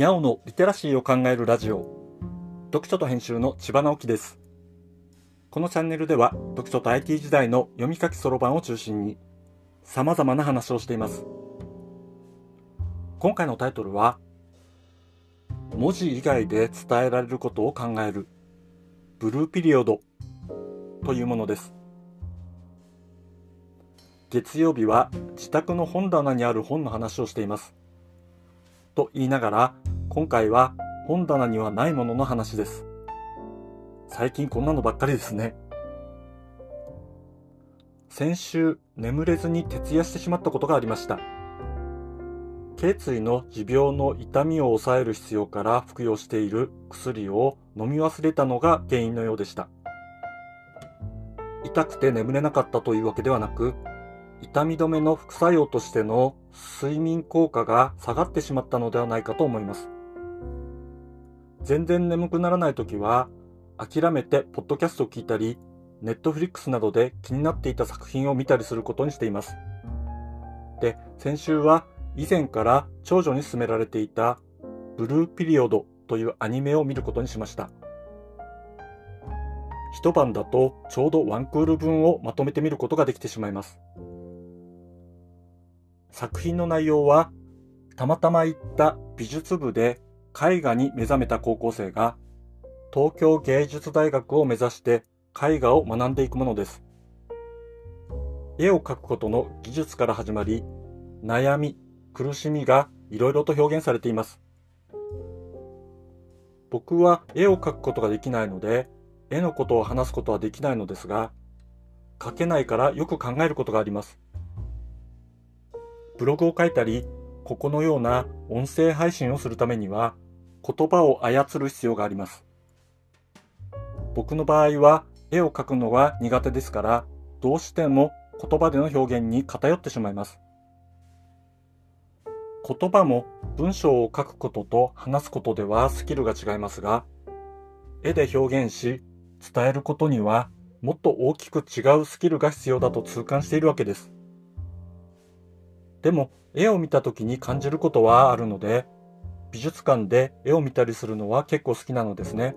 にゃおのリテラシーを考えるラジオ。読書と編集の千葉直樹です。このチャンネルでは読書と IT 時代の読み書きそろばんを中心に様々な話をしています。今回のタイトルは文字以外で伝えられることを考えるブルーピリオドというものです。月曜日は自宅の本棚にある本の話をしています。と言いながら、今回は本棚にはないものの話です。最近こんなのばっかりですね。先週、眠れずに徹夜してしまったことがありました。頸椎の持病の痛みを抑える必要から服用している薬を飲み忘れたのが原因のようでした。痛くて眠れなかったというわけではなく、痛み止めの副作用としての睡眠効果が下がってしまったのではないかと思います。全然眠くならない時は、諦めてポッドキャストを聞いたり、ネットフリックスなどで気になっていた作品を見たりすることにしています。で、先週は以前から長女に勧められていたブルーピリオドというアニメを見ることにしました。一晩だとちょうどワンクール分をまとめてみることができてしまいます。作品の内容は、たまたま行った美術部で絵画に目覚めた高校生が、東京芸術大学を目指して絵画を学んでいくものです。絵を描くことの技術から始まり、悩み、苦しみがいろいろと表現されています。僕は絵を描くことができないので、絵のことを話すことはできないのですが、描けないからよく考えることがあります。ブログを書いたり、ここのような音声配信をするためには、言葉を操る必要があります。僕の場合は、絵を描くのが苦手ですから、どうしても言葉での表現に偏ってしまいます。言葉も文章を書くことと話すことではスキルが違いますが、絵で表現し、伝えることにはもっと大きく違うスキルが必要だと痛感しているわけです。でも絵を見た時に感じることはあるので、美術館で絵を見たりするのは結構好きなのですね。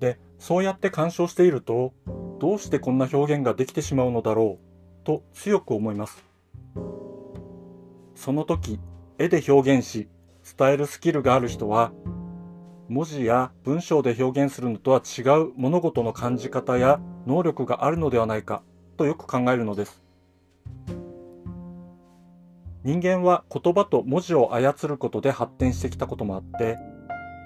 で、そうやって鑑賞していると、どうしてこんな表現ができてしまうのだろうと強く思います。その時、絵で表現し、伝えるスキルがある人は、文字や文章で表現するのとは違う物事の感じ方や能力があるのではないかとよく考えるのです。人間は言葉と文字を操ることで発展してきたこともあって、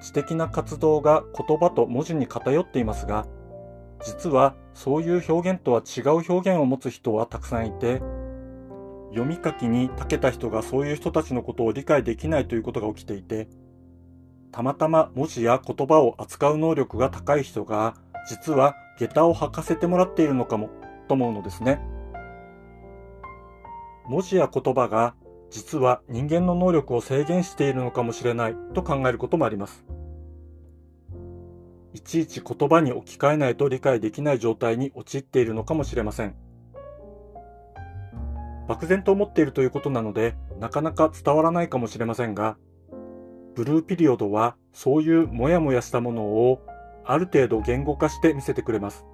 知的な活動が言葉と文字に偏っていますが、実はそういう表現とは違う表現を持つ人はたくさんいて、読み書きに長けた人がそういう人たちのことを理解できないということが起きていて、たまたま文字や言葉を扱う能力が高い人が、実は下駄を履かせてもらっているのかも、と思うのですね。文字や言葉が実は人間の能力を制限しているのかもしれないと考えることもあります。いちいち言葉に置き換えないと理解できない状態に陥っているのかもしれません。漠然と思っているということなので、なかなか伝わらないかもしれませんが、ブルーピリオドはそういうモヤモヤしたものをある程度言語化して見せてくれます。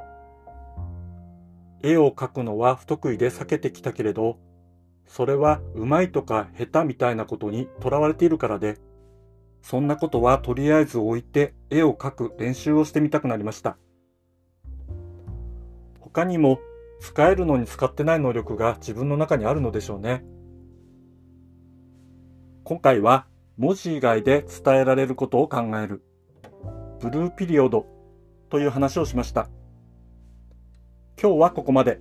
絵を描くのは不得意で避けてきたけれど、それはうまいとか下手みたいなことにとらわれているからで、そんなことはとりあえず置いて絵を描く練習をしてみたくなりました。他にも使えるのに使ってない能力が自分の中にあるのでしょうね。今回は文字以外で伝えられることを考えるブルーピリオドという話をしました。今日はここまで。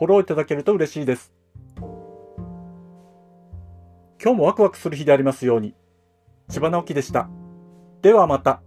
フォローいただけると嬉しいです。今日もワクワクする日でありますように。千葉直樹でした。ではまた。